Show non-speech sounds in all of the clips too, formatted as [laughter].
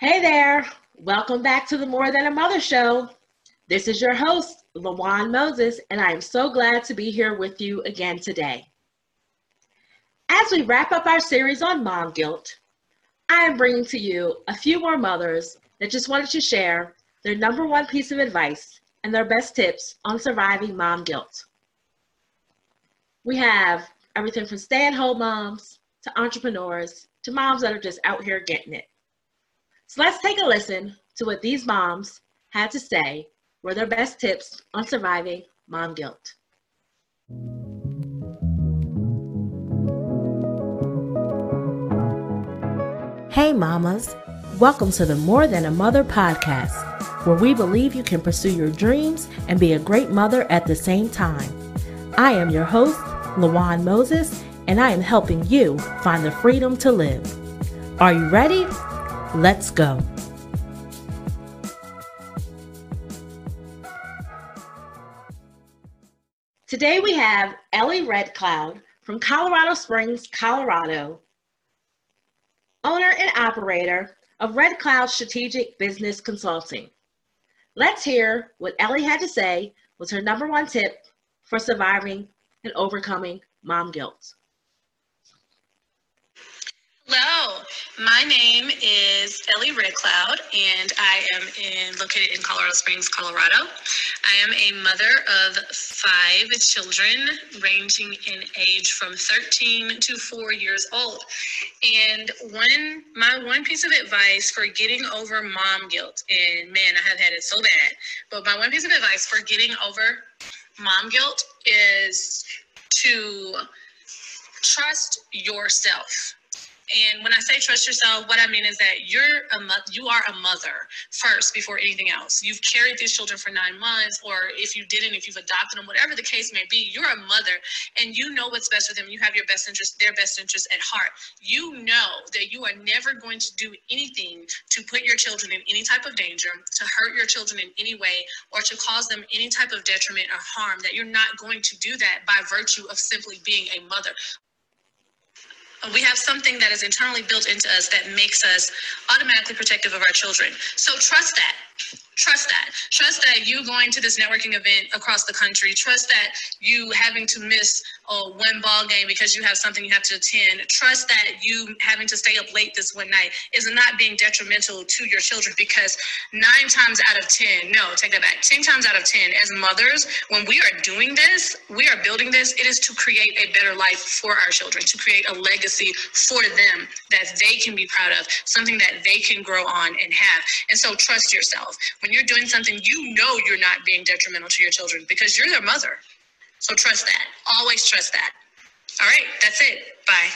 Hey there. Welcome back to the More Than a Mother show. This is your host, Lawan Moses, and I am so glad to be here with you again today. As we wrap up our series on mom guilt, I am bringing to you a few more mothers that just wanted to share their number one piece of advice and their best tips on surviving mom guilt. We have everything from stay at home moms to entrepreneurs to moms that are just out here getting it. So let's take a listen to what these moms had to say were their best tips on surviving mom guilt. Hey, mamas. Welcome to the More Than a Mother podcast, where we believe you can pursue your dreams and be a great mother at the same time. I am your host, Lawan Moses, and I am helping you find the freedom to live. Are you ready? Let's go. Today we have Ellie Red Cloud from Colorado Springs, Colorado, owner and operator of Red Cloud Strategic Business Consulting. Let's hear what Ellie had to say was her number one tip for surviving and overcoming mom guilt. Hello, my name is Ellie Redcloud, and I am in, located in Colorado Springs, Colorado. I am a mother of five children, ranging in age from 13 to four years old. And one, my one piece of advice for getting over mom guilt, and man, I have had it so bad. But my one piece of advice for getting over mom guilt is to trust yourself and when I say trust yourself, what I mean is that you're a mo- you are a mother first before anything else. You've carried these children for nine months, or if you didn't, if you've adopted them, whatever the case may be, you're a mother and you know what's best for them. You have your best interest, their best interest at heart. You know that you are never going to do anything to put your children in any type of danger, to hurt your children in any way, or to cause them any type of detriment or harm. That you're not going to do that by virtue of simply being a mother we have something that is internally built into us that makes us automatically protective of our children. So trust that. Trust that. Trust that you going to this networking event across the country. Trust that you having to miss a one ball game because you have something you have to attend. Trust that you having to stay up late this one night is not being detrimental to your children because nine times out of 10, no, take that back. 10 times out of 10, as mothers, when we are doing this, we are building this, it is to create a better life for our children, to create a legacy for them that they can be proud of, something that they can grow on and have. And so trust yourself. When you're doing something, you know you're not being detrimental to your children because you're their mother. So trust that. Always trust that. All right, that's it. Bye.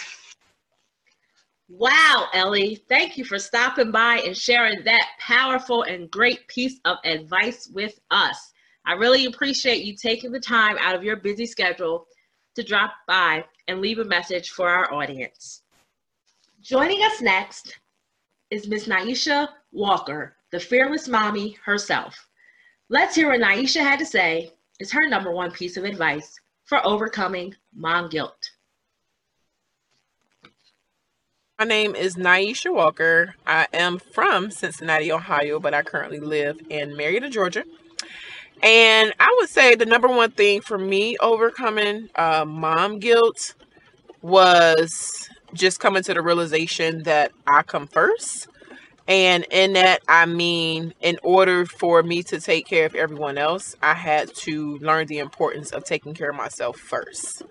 Wow, Ellie, thank you for stopping by and sharing that powerful and great piece of advice with us. I really appreciate you taking the time out of your busy schedule to drop by and leave a message for our audience. Joining us next is Miss Naisha Walker, the fearless mommy herself. Let's hear what Naisha had to say is her number one piece of advice for overcoming mom guilt. My name is Naisha Walker. I am from Cincinnati, Ohio, but I currently live in Marietta, Georgia. And I would say the number one thing for me overcoming uh, mom guilt was just coming to the realization that I come first. And in that, I mean, in order for me to take care of everyone else, I had to learn the importance of taking care of myself first.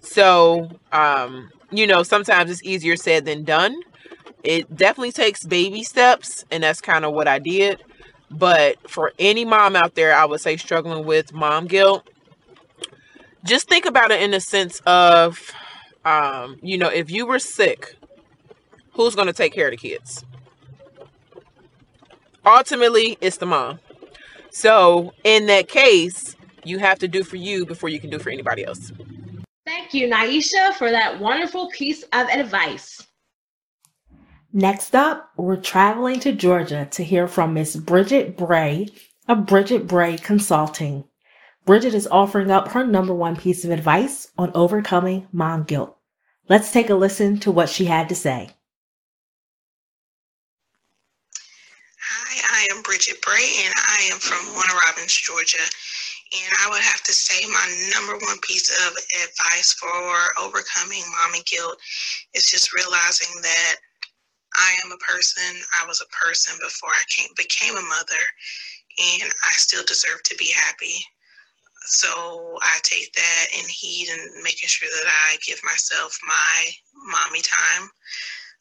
So, um, you know, sometimes it's easier said than done. It definitely takes baby steps, and that's kind of what I did. But for any mom out there, I would say struggling with mom guilt, just think about it in the sense of, um, you know, if you were sick, who's going to take care of the kids? Ultimately, it's the mom. So, in that case, you have to do for you before you can do for anybody else. Thank you, Naisha, for that wonderful piece of advice. Next up, we're traveling to Georgia to hear from Miss Bridget Bray of Bridget Bray Consulting. Bridget is offering up her number one piece of advice on overcoming mom guilt. Let's take a listen to what she had to say. Hi, I am Bridget Bray, and I am from Warner Robins, Georgia. And I would have to say my number one piece of advice for overcoming mommy guilt is just realizing that I am a person. I was a person before I came became a mother, and I still deserve to be happy. So I take that in heed and making sure that I give myself my mommy time.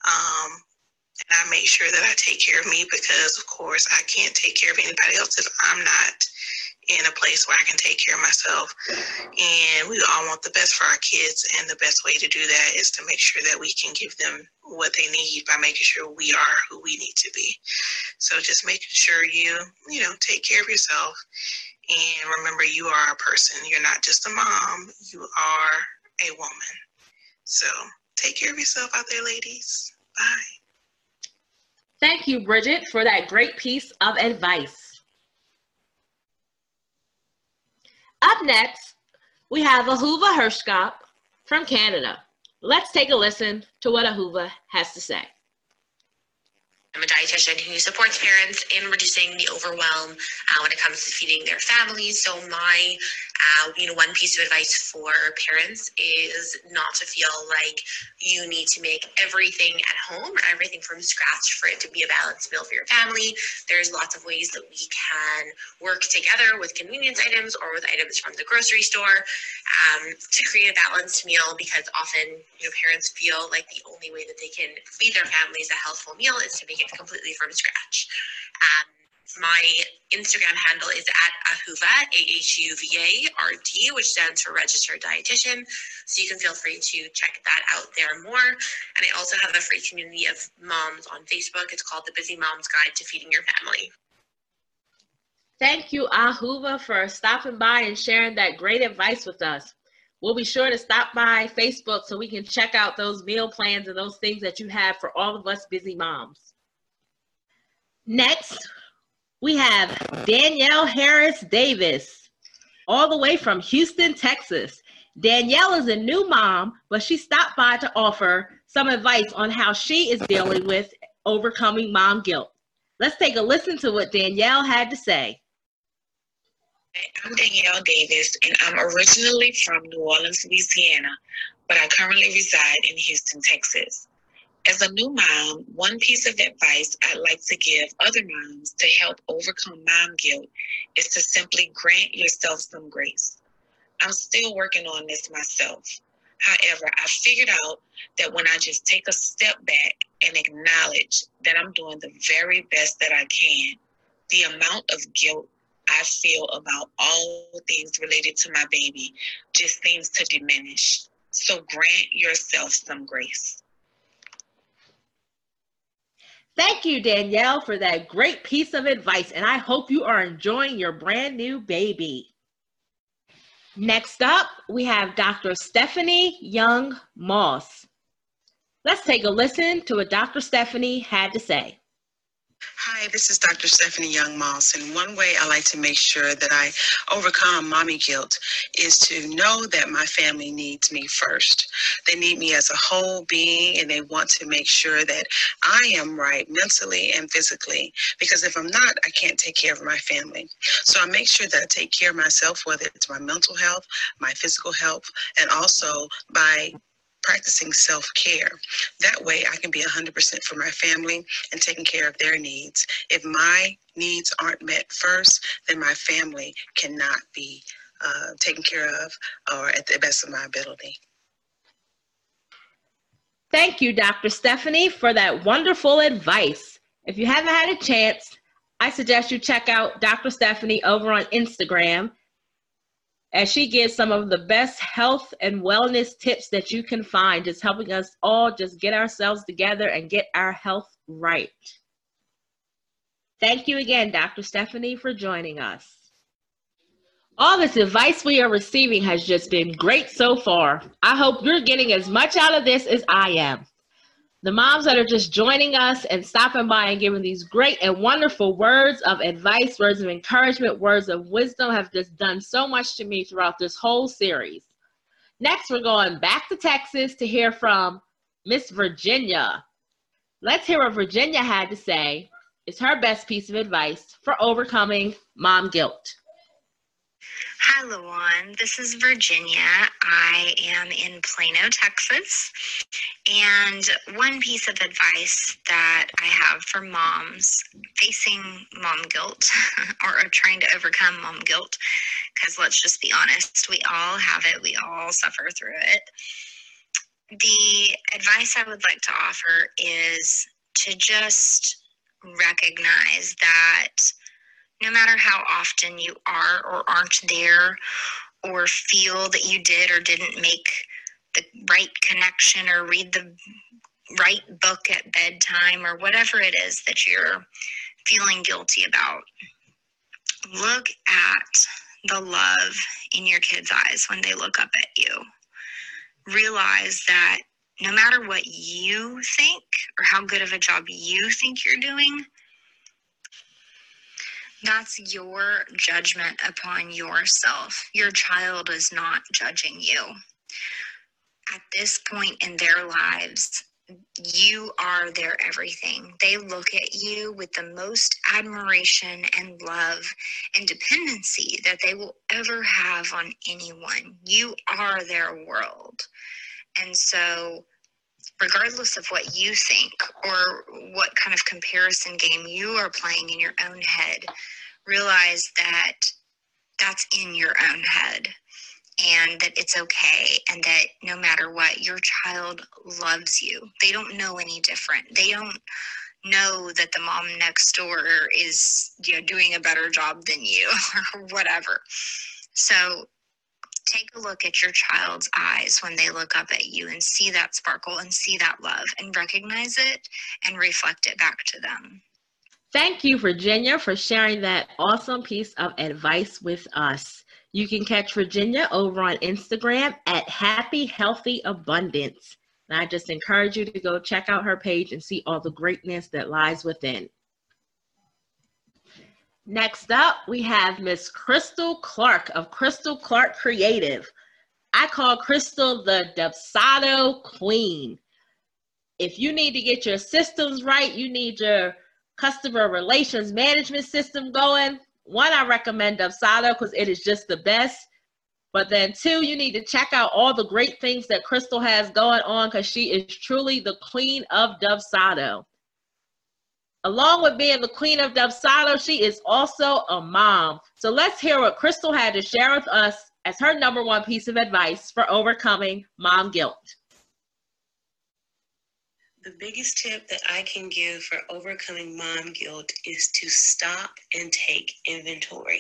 Um, and I make sure that I take care of me because, of course, I can't take care of anybody else if I'm not in a place where I can take care of myself. And we all want the best for our kids, and the best way to do that is to make sure that we can give them what they need by making sure we are who we need to be. So just making sure you, you know, take care of yourself and remember you are a person. You're not just a mom, you are a woman. So take care of yourself out there, ladies. Bye. Thank you, Bridget, for that great piece of advice. Up next, we have Ahuva Hershkop from Canada. Let's take a listen to what Ahuva has to say. I'm a dietitian who supports parents in reducing the overwhelm uh, when it comes to feeding their families. So my, uh, you know, one piece of advice for parents is not to feel like you need to make everything at home or everything from scratch for it to be a balanced meal for your family. There's lots of ways that we can work together with convenience items or with items from the grocery store um, to create a balanced meal because often you know parents feel like the only way that they can feed their families a healthful meal is to make it completely from scratch. Um, my Instagram handle is at Ahuva, A-H-U-V-A-R-D, which stands for Registered Dietitian. So you can feel free to check that out there more. And I also have a free community of moms on Facebook. It's called the Busy Mom's Guide to Feeding Your Family. Thank you, Ahuva, for stopping by and sharing that great advice with us. We'll be sure to stop by Facebook so we can check out those meal plans and those things that you have for all of us busy moms. Next, we have Danielle Harris Davis, all the way from Houston, Texas. Danielle is a new mom, but she stopped by to offer some advice on how she is dealing with overcoming mom guilt. Let's take a listen to what Danielle had to say. I'm Danielle Davis, and I'm originally from New Orleans, Louisiana, but I currently reside in Houston, Texas. As a new mom, one piece of advice I'd like to give other moms to help overcome mom guilt is to simply grant yourself some grace. I'm still working on this myself. However, I figured out that when I just take a step back and acknowledge that I'm doing the very best that I can, the amount of guilt I feel about all things related to my baby just seems to diminish. So grant yourself some grace. Thank you, Danielle, for that great piece of advice, and I hope you are enjoying your brand new baby. Next up, we have Dr. Stephanie Young Moss. Let's take a listen to what Dr. Stephanie had to say. Hi, this is Dr. Stephanie Young Moss, and one way I like to make sure that I overcome mommy guilt is to know that my family needs me first. They need me as a whole being, and they want to make sure that I am right mentally and physically, because if I'm not, I can't take care of my family. So I make sure that I take care of myself, whether it's my mental health, my physical health, and also by practicing self care. That way, I can be 100% for my family and taking care of their needs. If my needs aren't met first, then my family cannot be uh, taken care of or at the best of my ability. Thank you, Dr. Stephanie, for that wonderful advice. If you haven't had a chance, I suggest you check out Dr. Stephanie over on Instagram as she gives some of the best health and wellness tips that you can find, just helping us all just get ourselves together and get our health right. Thank you again, Dr. Stephanie, for joining us. All this advice we are receiving has just been great so far. I hope you're getting as much out of this as I am the moms that are just joining us and stopping by and giving these great and wonderful words of advice, words of encouragement, words of wisdom have just done so much to me throughout this whole series. Next, we're going back to Texas to hear from Miss Virginia. Let's hear what Virginia had to say is her best piece of advice for overcoming mom guilt. Hi, Lawan. This is Virginia. I am in Plano, Texas. And one piece of advice that I have for moms facing mom guilt [laughs] or trying to overcome mom guilt, because let's just be honest, we all have it, we all suffer through it. The advice I would like to offer is to just recognize that no matter how often you are or aren't there or feel that you did or didn't make the right connection or read the right book at bedtime or whatever it is that you're feeling guilty about, look at the love in your kids' eyes when they look up at you. Realize that no matter what you think or how good of a job you think you're doing, that's your judgment upon yourself. Your child is not judging you. At this point in their lives, you are their everything. They look at you with the most admiration and love and dependency that they will ever have on anyone. You are their world. And so, regardless of what you think or what kind of comparison game you are playing in your own head, realize that that's in your own head and that it's okay and that no matter what your child loves you. They don't know any different. They don't know that the mom next door is you know doing a better job than you [laughs] or whatever. So take a look at your child's eyes when they look up at you and see that sparkle and see that love and recognize it and reflect it back to them. Thank you, Virginia, for sharing that awesome piece of advice with us. You can catch Virginia over on Instagram at Happy Healthy Abundance. And I just encourage you to go check out her page and see all the greatness that lies within. Next up, we have Miss Crystal Clark of Crystal Clark Creative. I call Crystal the Dubsado Queen. If you need to get your systems right, you need your customer relations management system going. One, I recommend Dubsado because it is just the best. But then two, you need to check out all the great things that Crystal has going on because she is truly the queen of Dubsado. Along with being the queen of Dubsado, she is also a mom. So let's hear what Crystal had to share with us as her number one piece of advice for overcoming mom guilt. The biggest tip that I can give for overcoming mom guilt is to stop and take inventory.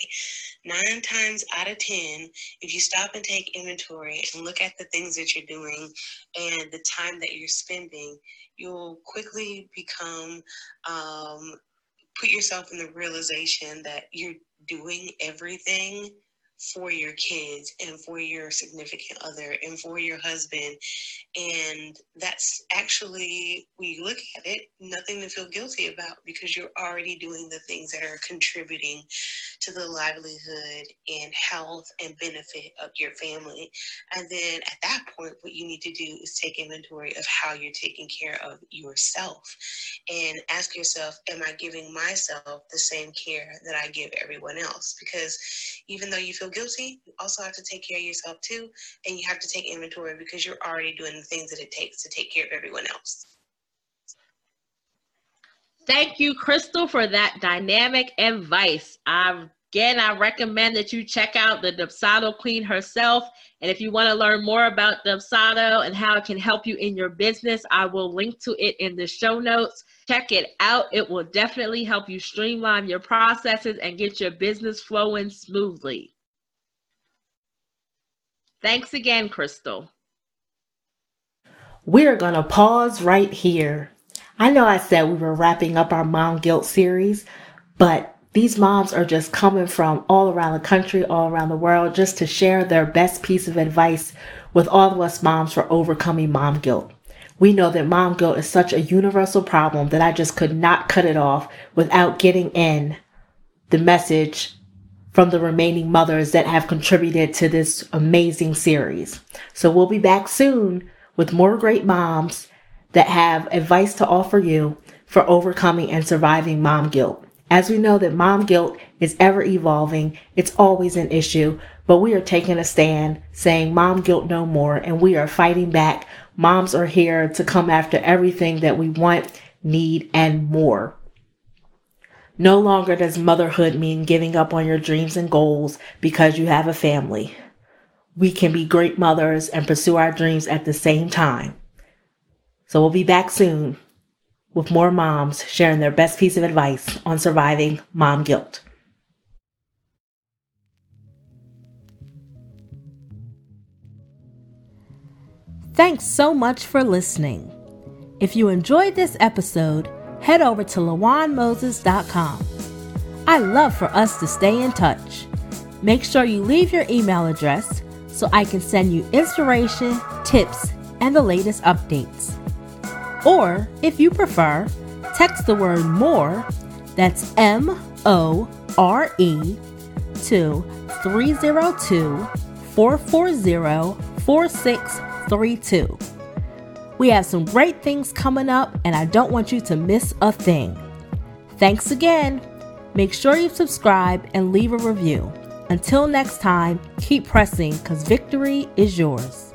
Nine times out of 10, if you stop and take inventory and look at the things that you're doing and the time that you're spending, you'll quickly become, um, put yourself in the realization that you're doing everything for your kids and for your significant other and for your husband. And that's actually, when you look at it, nothing to feel guilty about because you're already doing the things that are contributing to the livelihood and health and benefit of your family. And then at that point, what you need to do is take inventory of how you're taking care of yourself and ask yourself, Am I giving myself the same care that I give everyone else? Because even though you feel guilty, you also have to take care of yourself too. And you have to take inventory because you're already doing the things that it takes to take care of everyone else. Thank you, Crystal, for that dynamic advice. I, again, I recommend that you check out the Dubsado Queen herself. And if you want to learn more about Dubsado and how it can help you in your business, I will link to it in the show notes. Check it out. It will definitely help you streamline your processes and get your business flowing smoothly. Thanks again, Crystal. We're going to pause right here. I know I said we were wrapping up our mom guilt series, but these moms are just coming from all around the country, all around the world, just to share their best piece of advice with all of us moms for overcoming mom guilt. We know that mom guilt is such a universal problem that I just could not cut it off without getting in the message from the remaining mothers that have contributed to this amazing series. So we'll be back soon with more great moms that have advice to offer you. for overcoming and surviving mom guilt. As we know that mom guilt is ever evolving, it's always an issue, but we are taking a stand saying mom guilt no more and we are fighting back. Moms are here to come after everything that we want, need, and more. No longer does motherhood mean giving up on your dreams and goals because you have a family. We can be great mothers and pursue our dreams at the same time. So we'll be back soon with more moms sharing their best piece of advice on surviving mom guilt. Thanks so much for listening. If you enjoyed this episode, head over to lawanmoses.com. I love for us to stay in touch. Make sure you leave your email address so I can send you inspiration, tips, and the latest updates. Or, if you prefer, text the word more, that's M O R E, to 302 440 4632. We have some great things coming up, and I don't want you to miss a thing. Thanks again. Make sure you subscribe and leave a review. Until next time, keep pressing because victory is yours.